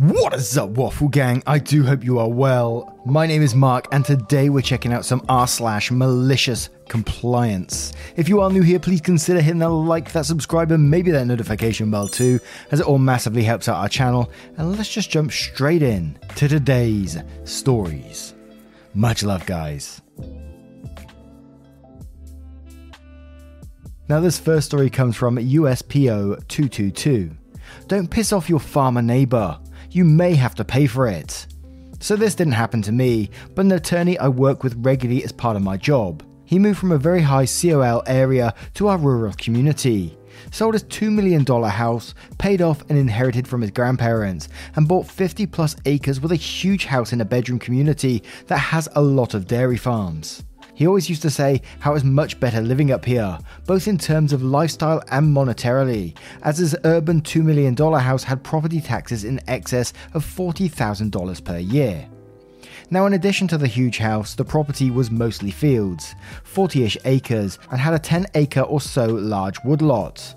What is up, Waffle Gang? I do hope you are well. My name is Mark, and today we're checking out some r slash malicious compliance. If you are new here, please consider hitting that like, that subscribe, and maybe that notification bell too, as it all massively helps out our channel. And let's just jump straight in to today's stories. Much love, guys. Now, this first story comes from USPO 222. Don't piss off your farmer neighbor you may have to pay for it. So this didn't happen to me, but an attorney I work with regularly as part of my job. He moved from a very high COL area to our rural community, sold his $2 million house, paid off and inherited from his grandparents, and bought 50 plus acres with a huge house in a bedroom community that has a lot of dairy farms. He always used to say how it's much better living up here, both in terms of lifestyle and monetarily, as his urban $2 million house had property taxes in excess of $40,000 per year. Now, in addition to the huge house, the property was mostly fields, 40 ish acres, and had a 10 acre or so large woodlot.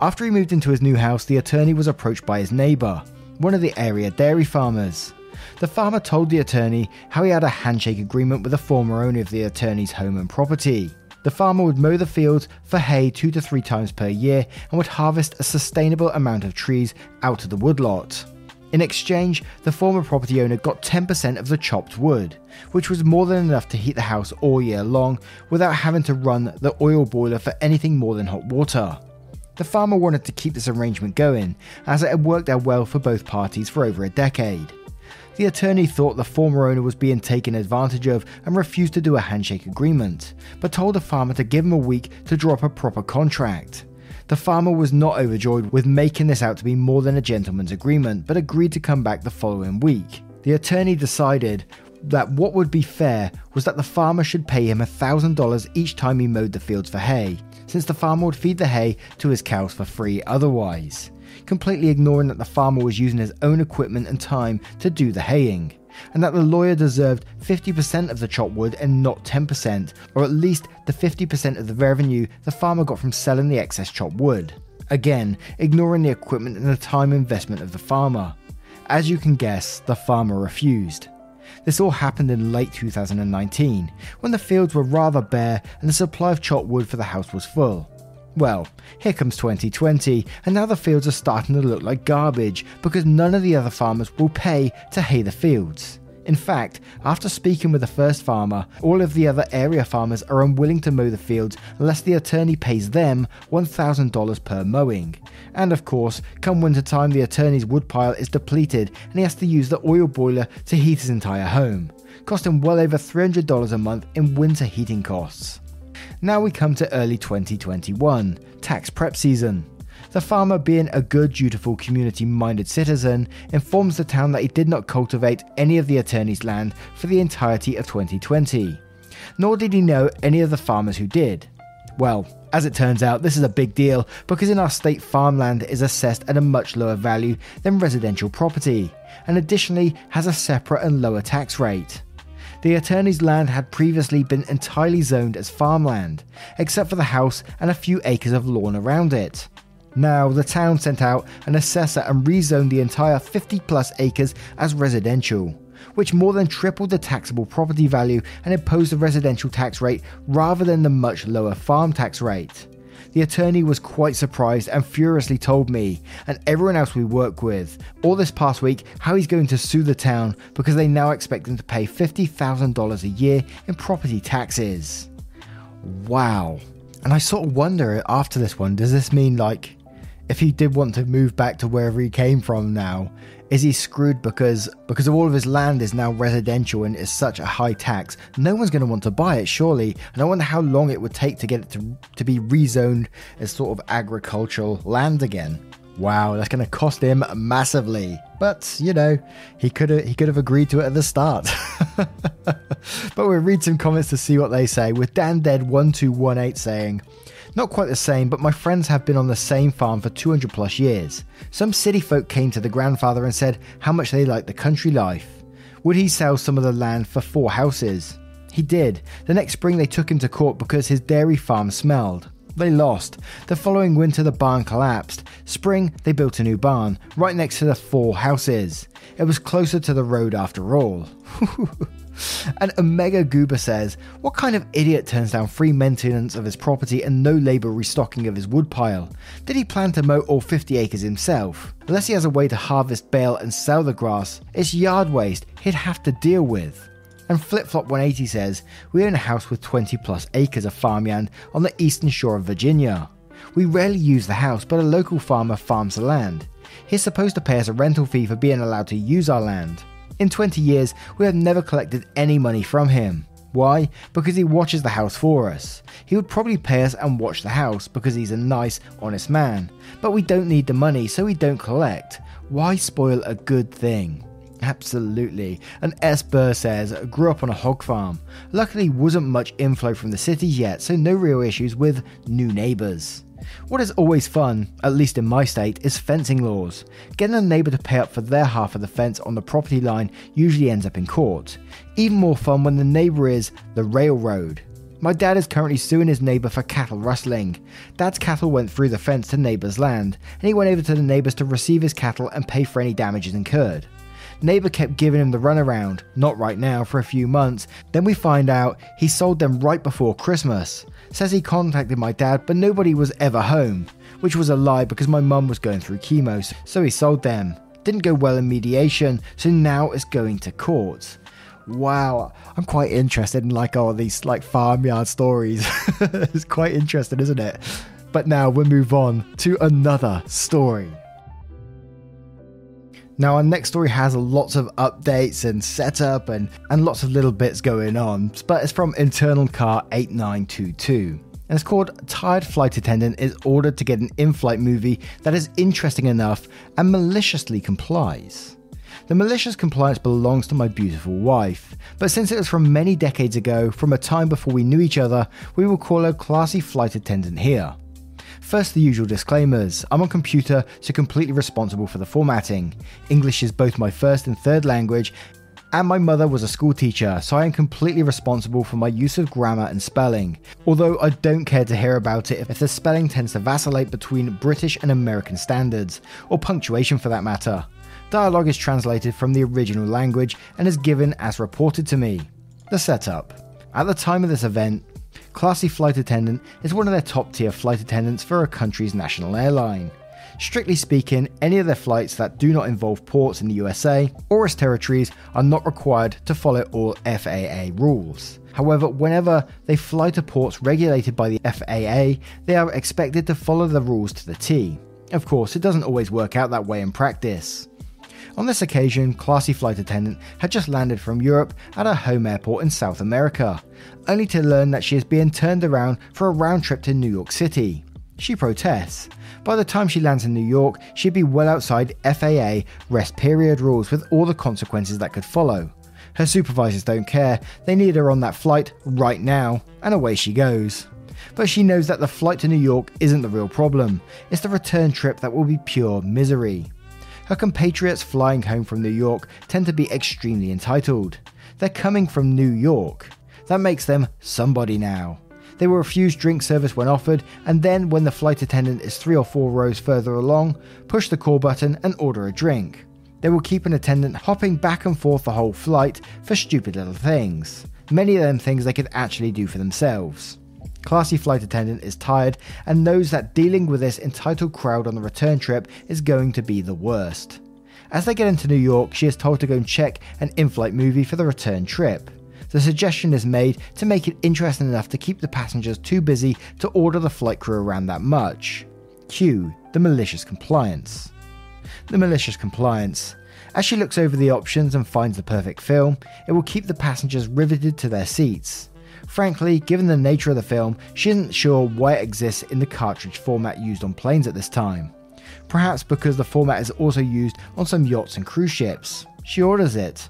After he moved into his new house, the attorney was approached by his neighbour, one of the area dairy farmers. The farmer told the attorney how he had a handshake agreement with the former owner of the attorney's home and property. The farmer would mow the fields for hay two to three times per year and would harvest a sustainable amount of trees out of the woodlot. In exchange, the former property owner got 10% of the chopped wood, which was more than enough to heat the house all year long without having to run the oil boiler for anything more than hot water. The farmer wanted to keep this arrangement going, as it had worked out well for both parties for over a decade. The attorney thought the former owner was being taken advantage of and refused to do a handshake agreement, but told the farmer to give him a week to draw up a proper contract. The farmer was not overjoyed with making this out to be more than a gentleman's agreement, but agreed to come back the following week. The attorney decided that what would be fair was that the farmer should pay him $1,000 each time he mowed the fields for hay, since the farmer would feed the hay to his cows for free otherwise completely ignoring that the farmer was using his own equipment and time to do the haying, and that the lawyer deserved 50% of the chopped wood and not 10%, or at least the 50% of the revenue the farmer got from selling the excess chopped wood. Again, ignoring the equipment and the time investment of the farmer. As you can guess, the farmer refused. This all happened in late 2019, when the fields were rather bare and the supply of chopped wood for the house was full. Well, here comes 2020, and now the fields are starting to look like garbage because none of the other farmers will pay to hay the fields. In fact, after speaking with the first farmer, all of the other area farmers are unwilling to mow the fields unless the attorney pays them $1,000 per mowing. And of course, come winter time, the attorney's woodpile is depleted and he has to use the oil boiler to heat his entire home, costing well over $300 a month in winter heating costs. Now we come to early 2021, tax prep season. The farmer, being a good, dutiful, community minded citizen, informs the town that he did not cultivate any of the attorney's land for the entirety of 2020. Nor did he know any of the farmers who did. Well, as it turns out, this is a big deal because in our state, farmland is assessed at a much lower value than residential property, and additionally has a separate and lower tax rate. The attorney's land had previously been entirely zoned as farmland, except for the house and a few acres of lawn around it. Now, the town sent out an assessor and rezoned the entire 50 plus acres as residential, which more than tripled the taxable property value and imposed a residential tax rate rather than the much lower farm tax rate. The attorney was quite surprised and furiously told me, and everyone else we work with, all this past week, how he's going to sue the town because they now expect him to pay $50,000 a year in property taxes. Wow. And I sort of wonder after this one, does this mean like if he did want to move back to wherever he came from now, is he screwed because because of all of his land is now residential and is such a high tax? No one's going to want to buy it, surely. And I wonder how long it would take to get it to to be rezoned as sort of agricultural land again. Wow, that's going to cost him massively. But you know, he could have he could have agreed to it at the start. but we'll read some comments to see what they say. With Dan Dead one two one eight saying. Not quite the same, but my friends have been on the same farm for 200 plus years. Some city folk came to the grandfather and said how much they liked the country life. Would he sell some of the land for four houses? He did. The next spring they took him to court because his dairy farm smelled. They lost. The following winter, the barn collapsed. Spring, they built a new barn, right next to the four houses. It was closer to the road after all. and Omega Goober says, What kind of idiot turns down free maintenance of his property and no labour restocking of his woodpile? Did he plan to mow all 50 acres himself? Unless he has a way to harvest, bale, and sell the grass, it's yard waste he'd have to deal with. And Flip Flop 180 says, We own a house with 20 plus acres of farmland on the eastern shore of Virginia. We rarely use the house, but a local farmer farms the land. He's supposed to pay us a rental fee for being allowed to use our land. In 20 years, we have never collected any money from him. Why? Because he watches the house for us. He would probably pay us and watch the house because he's a nice, honest man. But we don't need the money, so we don't collect. Why spoil a good thing? Absolutely. And S. Burr says, grew up on a hog farm. Luckily, wasn't much inflow from the cities yet, so no real issues with new neighbours. What is always fun, at least in my state, is fencing laws. Getting a neighbour to pay up for their half of the fence on the property line usually ends up in court. Even more fun when the neighbour is the railroad. My dad is currently suing his neighbour for cattle rustling. Dad's cattle went through the fence to neighbour's land, and he went over to the neighbours to receive his cattle and pay for any damages incurred. Neighbor kept giving him the runaround, not right now, for a few months. Then we find out he sold them right before Christmas. Says he contacted my dad, but nobody was ever home, which was a lie because my mum was going through chemo, so he sold them. Didn't go well in mediation, so now it's going to court. Wow, I'm quite interested in like all these like farmyard stories. it's quite interesting, isn't it? But now we'll move on to another story. Now, our next story has lots of updates and setup and, and lots of little bits going on, but it's from Internal Car 8922. And it's called Tired Flight Attendant is ordered to get an in flight movie that is interesting enough and maliciously complies. The malicious compliance belongs to my beautiful wife, but since it was from many decades ago, from a time before we knew each other, we will call her Classy Flight Attendant here. First, the usual disclaimers. I'm on computer, so completely responsible for the formatting. English is both my first and third language, and my mother was a school teacher, so I am completely responsible for my use of grammar and spelling. Although I don't care to hear about it if the spelling tends to vacillate between British and American standards, or punctuation for that matter. Dialogue is translated from the original language and is given as reported to me. The setup. At the time of this event, Classy Flight Attendant is one of their top tier flight attendants for a country's national airline. Strictly speaking, any of their flights that do not involve ports in the USA or its territories are not required to follow all FAA rules. However, whenever they fly to ports regulated by the FAA, they are expected to follow the rules to the T. Of course, it doesn't always work out that way in practice. On this occasion, Classy Flight Attendant had just landed from Europe at her home airport in South America, only to learn that she is being turned around for a round trip to New York City. She protests. By the time she lands in New York, she'd be well outside FAA rest period rules with all the consequences that could follow. Her supervisors don't care, they need her on that flight right now, and away she goes. But she knows that the flight to New York isn't the real problem, it's the return trip that will be pure misery. Her compatriots flying home from New York tend to be extremely entitled. They're coming from New York. That makes them somebody now. They will refuse drink service when offered, and then, when the flight attendant is three or four rows further along, push the call button and order a drink. They will keep an attendant hopping back and forth the whole flight for stupid little things. Many of them things they could actually do for themselves. Classy flight attendant is tired and knows that dealing with this entitled crowd on the return trip is going to be the worst. As they get into New York, she is told to go and check an in flight movie for the return trip. The suggestion is made to make it interesting enough to keep the passengers too busy to order the flight crew around that much. Cue the malicious compliance. The malicious compliance. As she looks over the options and finds the perfect film, it will keep the passengers riveted to their seats. Frankly, given the nature of the film, she isn't sure why it exists in the cartridge format used on planes at this time. Perhaps because the format is also used on some yachts and cruise ships. She orders it.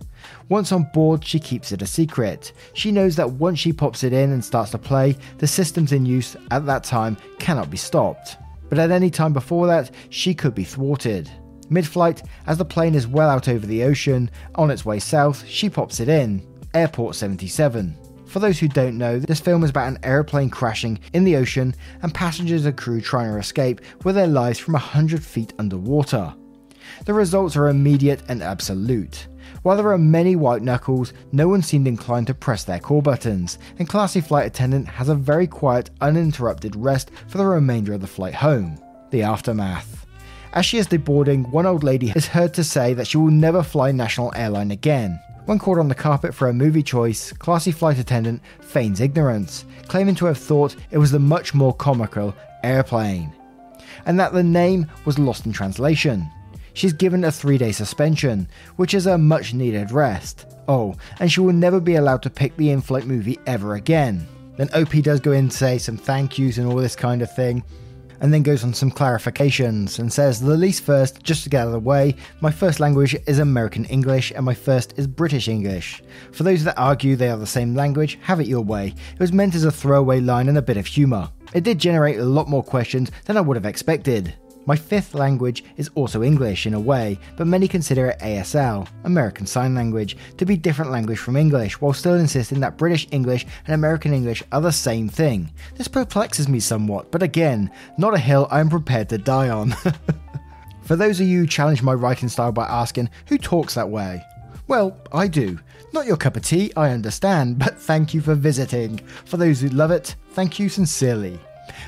Once on board, she keeps it a secret. She knows that once she pops it in and starts to play, the systems in use at that time cannot be stopped. But at any time before that, she could be thwarted. Mid flight, as the plane is well out over the ocean, on its way south, she pops it in. Airport 77. For those who don't know, this film is about an aeroplane crashing in the ocean and passengers and crew trying to escape with their lives from 100 feet underwater. The results are immediate and absolute. While there are many white knuckles, no one seemed inclined to press their call buttons, and Classy Flight Attendant has a very quiet, uninterrupted rest for the remainder of the flight home. The aftermath. As she is deboarding, one old lady is heard to say that she will never fly National Airline again. When caught on the carpet for a movie choice, classy flight attendant feigns ignorance, claiming to have thought it was the much more comical airplane, and that the name was lost in translation. She's given a three day suspension, which is a much needed rest. Oh, and she will never be allowed to pick the in flight movie ever again. Then OP does go in to say some thank yous and all this kind of thing, and then goes on some clarifications and says the least first, just to get out of the way, my first language is American English and my first is British English. For those that argue they are the same language, have it your way. It was meant as a throwaway line and a bit of humour. It did generate a lot more questions than I would have expected. My fifth language is also English in a way, but many consider it ASL, American Sign Language, to be different language from English, while still insisting that British English and American English are the same thing. This perplexes me somewhat, but again, not a hill I am prepared to die on. For those of you who challenge my writing style by asking, who talks that way? Well, I do. Not your cup of tea, I understand, but thank you for visiting. For those who love it, thank you sincerely.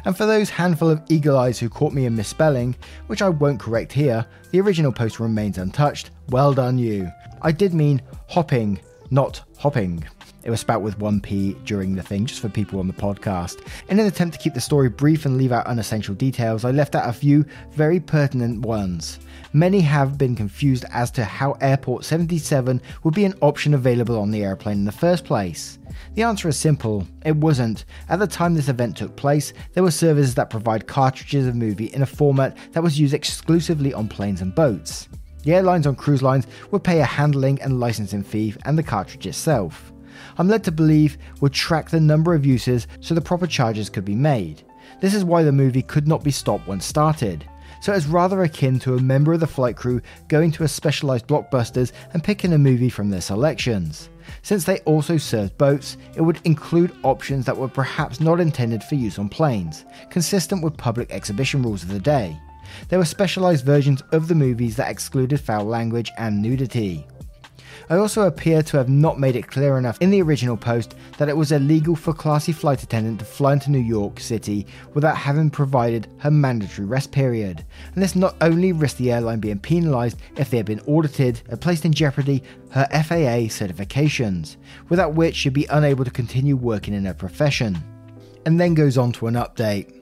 And for those handful of eagle eyes who caught me in misspelling, which I won't correct here, the original post remains untouched. Well done, you. I did mean hopping, not hopping. It was spelt with one P during the thing, just for people on the podcast. In an attempt to keep the story brief and leave out unessential details, I left out a few very pertinent ones. Many have been confused as to how Airport 77 would be an option available on the airplane in the first place. The answer is simple it wasn't. At the time this event took place, there were services that provide cartridges of movie in a format that was used exclusively on planes and boats. The airlines on cruise lines would pay a handling and licensing fee and the cartridge itself. I'm led to believe would track the number of uses so the proper charges could be made. This is why the movie could not be stopped once started so it's rather akin to a member of the flight crew going to a specialised blockbusters and picking a movie from their selections. Since they also served boats, it would include options that were perhaps not intended for use on planes, consistent with public exhibition rules of the day. There were specialised versions of the movies that excluded foul language and nudity. I also appear to have not made it clear enough in the original post that it was illegal for classy flight attendant to fly into New York City without having provided her mandatory rest period. And this not only risked the airline being penalised if they had been audited, it placed in jeopardy her FAA certifications, without which she'd be unable to continue working in her profession. And then goes on to an update.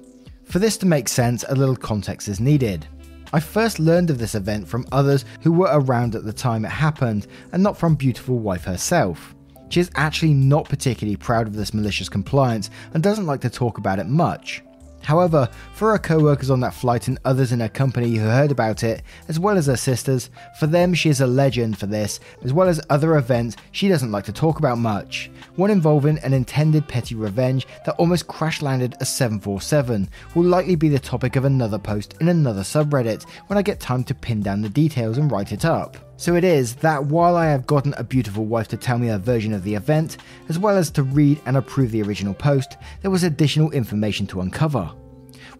For this to make sense, a little context is needed. I first learned of this event from others who were around at the time it happened, and not from Beautiful Wife herself. She is actually not particularly proud of this malicious compliance and doesn't like to talk about it much. However, for her co workers on that flight and others in her company who heard about it, as well as her sisters, for them she is a legend for this, as well as other events she doesn't like to talk about much. One involving an intended petty revenge that almost crash landed a 747 will likely be the topic of another post in another subreddit when I get time to pin down the details and write it up. So it is that while I have gotten a beautiful wife to tell me her version of the event, as well as to read and approve the original post, there was additional information to uncover.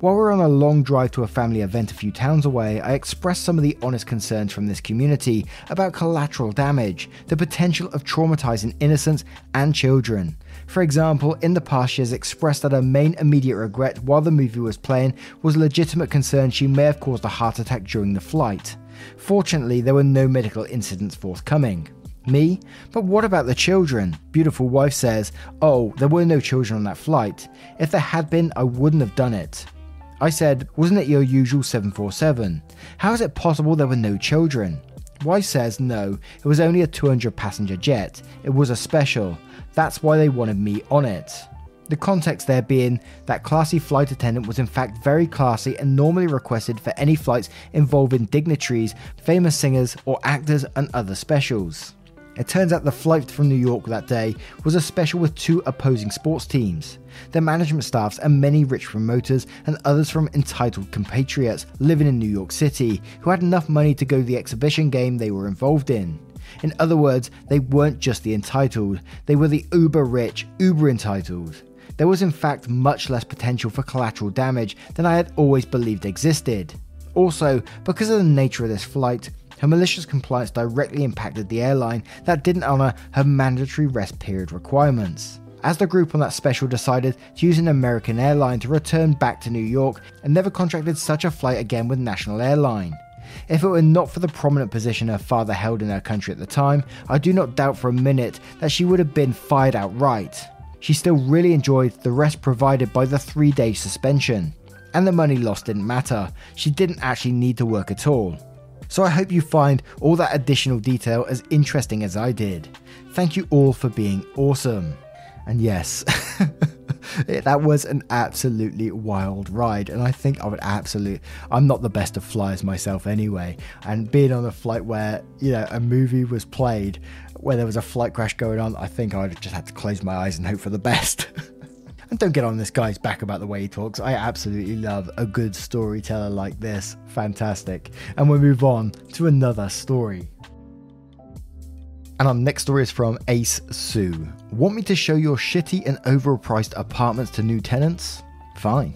While we are on a long drive to a family event a few towns away, I expressed some of the honest concerns from this community about collateral damage, the potential of traumatizing innocents and children. For example, in the past, she has expressed that her main immediate regret while the movie was playing was legitimate concern she may have caused a heart attack during the flight. Fortunately, there were no medical incidents forthcoming. Me? But what about the children? Beautiful wife says, Oh, there were no children on that flight. If there had been, I wouldn't have done it. I said, Wasn't it your usual 747? How is it possible there were no children? Wife says, No, it was only a 200 passenger jet. It was a special. That's why they wanted me on it. The context there being that classy flight attendant was in fact very classy and normally requested for any flights involving dignitaries, famous singers, or actors and other specials. It turns out the flight from New York that day was a special with two opposing sports teams, their management staffs, and many rich promoters and others from entitled compatriots living in New York City who had enough money to go to the exhibition game they were involved in. In other words, they weren't just the entitled, they were the uber rich, uber entitled there was in fact much less potential for collateral damage than I had always believed existed. Also, because of the nature of this flight, her malicious compliance directly impacted the airline that didn't honour her mandatory rest period requirements. As the group on that special decided to use an American airline to return back to New York and never contracted such a flight again with National Airline. If it were not for the prominent position her father held in her country at the time, I do not doubt for a minute that she would have been fired outright she still really enjoyed the rest provided by the three day suspension. And the money lost didn't matter, she didn't actually need to work at all. So I hope you find all that additional detail as interesting as I did. Thank you all for being awesome. And yes, that was an absolutely wild ride. And I think I would absolutely, I'm not the best of flyers myself anyway. And being on a flight where, you know, a movie was played where there was a flight crash going on, I think I'd just have to close my eyes and hope for the best. and don't get on this guy's back about the way he talks. I absolutely love a good storyteller like this. Fantastic. And we move on to another story. And our next story is from Ace Sue. Want me to show your shitty and overpriced apartments to new tenants? Fine.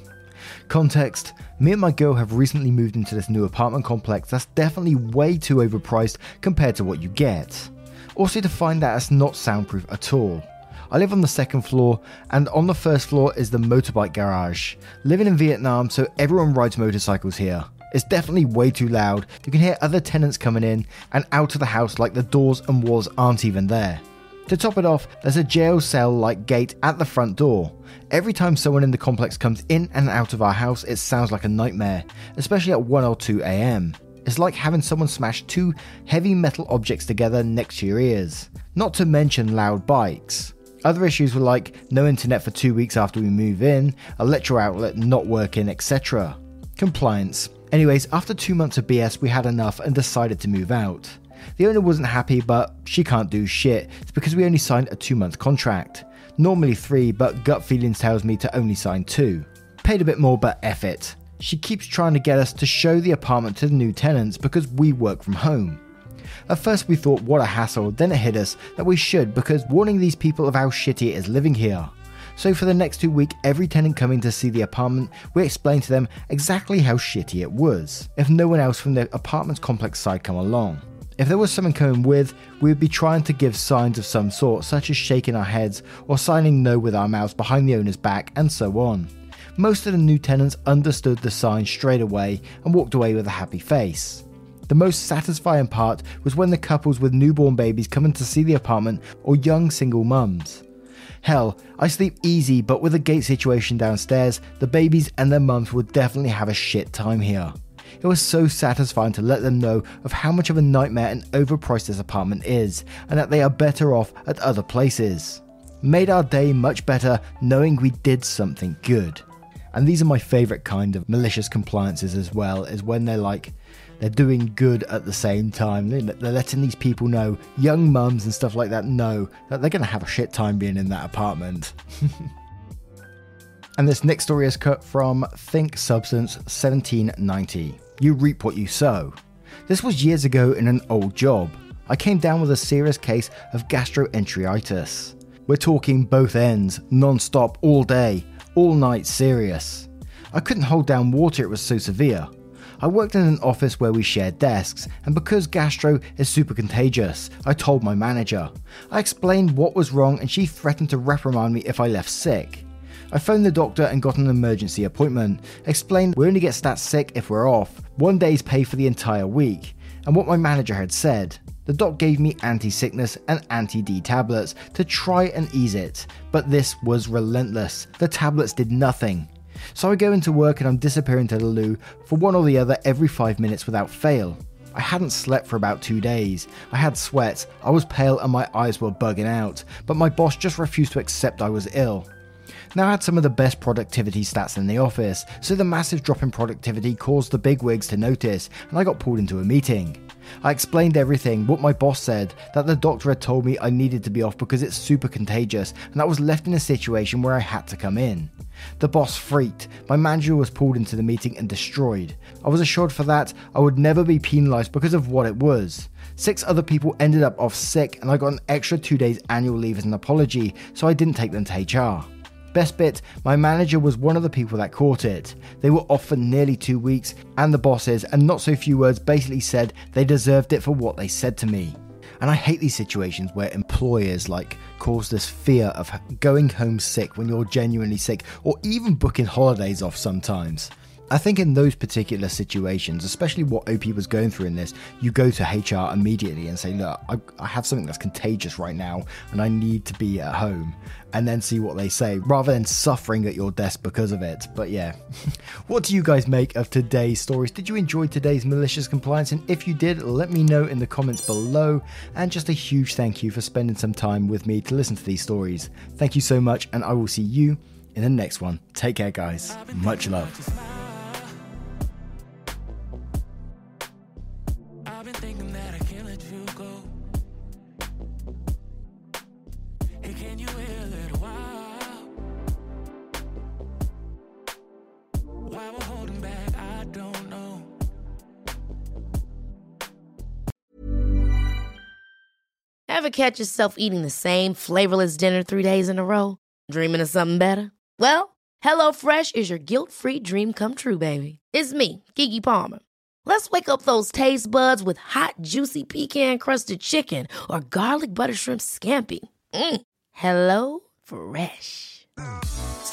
Context Me and my girl have recently moved into this new apartment complex that's definitely way too overpriced compared to what you get. Also, to find that it's not soundproof at all. I live on the second floor, and on the first floor is the motorbike garage. Living in Vietnam, so everyone rides motorcycles here. It's definitely way too loud. You can hear other tenants coming in and out of the house like the doors and walls aren't even there. To top it off, there's a jail cell like gate at the front door. Every time someone in the complex comes in and out of our house, it sounds like a nightmare, especially at 1 or 2 am. It's like having someone smash two heavy metal objects together next to your ears, not to mention loud bikes. Other issues were like no internet for two weeks after we move in, electro outlet not working, etc. Compliance. Anyways, after two months of BS, we had enough and decided to move out. The owner wasn't happy, but she can't do shit. It's because we only signed a two month contract. Normally three, but gut feelings tells me to only sign two. Paid a bit more, but F it she keeps trying to get us to show the apartment to the new tenants because we work from home. At first, we thought what a hassle, then it hit us that we should because warning these people of how shitty it is living here. So, for the next two weeks, every tenant coming to see the apartment, we explained to them exactly how shitty it was, if no one else from the apartment's complex side come along. If there was someone coming with, we would be trying to give signs of some sort, such as shaking our heads or signing no with our mouths behind the owner's back, and so on most of the new tenants understood the sign straight away and walked away with a happy face. The most satisfying part was when the couples with newborn babies come in to see the apartment or young single mums. Hell, I sleep easy, but with a gate situation downstairs, the babies and their mums would definitely have a shit time here. It was so satisfying to let them know of how much of a nightmare and overpriced this apartment is, and that they are better off at other places. Made our day much better knowing we did something good. And these are my favorite kind of malicious compliances as well, is when they're like, they're doing good at the same time. They're letting these people know, young mums and stuff like that, know that they're going to have a shit time being in that apartment. and this next story is cut from Think Substance 1790. You reap what you sow. This was years ago in an old job. I came down with a serious case of gastroenteritis. We're talking both ends, non stop, all day all night serious. I couldn't hold down water, it was so severe. I worked in an office where we shared desks, and because gastro is super contagious, I told my manager. I explained what was wrong, and she threatened to reprimand me if I left sick. I phoned the doctor and got an emergency appointment, explained we only get stat sick if we're off, one day's pay for the entire week, and what my manager had said. The doc gave me anti sickness and anti D tablets to try and ease it, but this was relentless. The tablets did nothing. So I go into work and I'm disappearing to the loo for one or the other every five minutes without fail. I hadn't slept for about two days. I had sweats, I was pale, and my eyes were bugging out, but my boss just refused to accept I was ill. Now I had some of the best productivity stats in the office, so the massive drop in productivity caused the bigwigs to notice, and I got pulled into a meeting. I explained everything, what my boss said, that the doctor had told me I needed to be off because it's super contagious, and I was left in a situation where I had to come in. The boss freaked, my manager was pulled into the meeting and destroyed. I was assured for that I would never be penalised because of what it was. Six other people ended up off sick, and I got an extra two days annual leave as an apology, so I didn't take them to HR. Best bit, my manager was one of the people that caught it. They were off for nearly two weeks, and the bosses, and not so few words, basically said they deserved it for what they said to me. And I hate these situations where employers like cause this fear of going home sick when you're genuinely sick, or even booking holidays off sometimes. I think in those particular situations, especially what OP was going through in this, you go to HR immediately and say, Look, I, I, have something that's contagious right now and I need to be at home, and then see what they say rather than suffering at your desk because of it. But yeah, what do you guys make of today's stories? Did you enjoy today's malicious compliance? And if you did, let me know in the comments below. And just a huge thank you for spending some time with me to listen to these stories. Thank you so much, and I will see you in the next one. Take care, guys. Much love. Ever catch yourself eating the same flavorless dinner three days in a row? Dreaming of something better? Well, HelloFresh is your guilt free dream come true, baby. It's me, Keke Palmer. Let's wake up those taste buds with hot, juicy pecan crusted chicken or garlic butter shrimp scampi. Mm. Hello Fresh.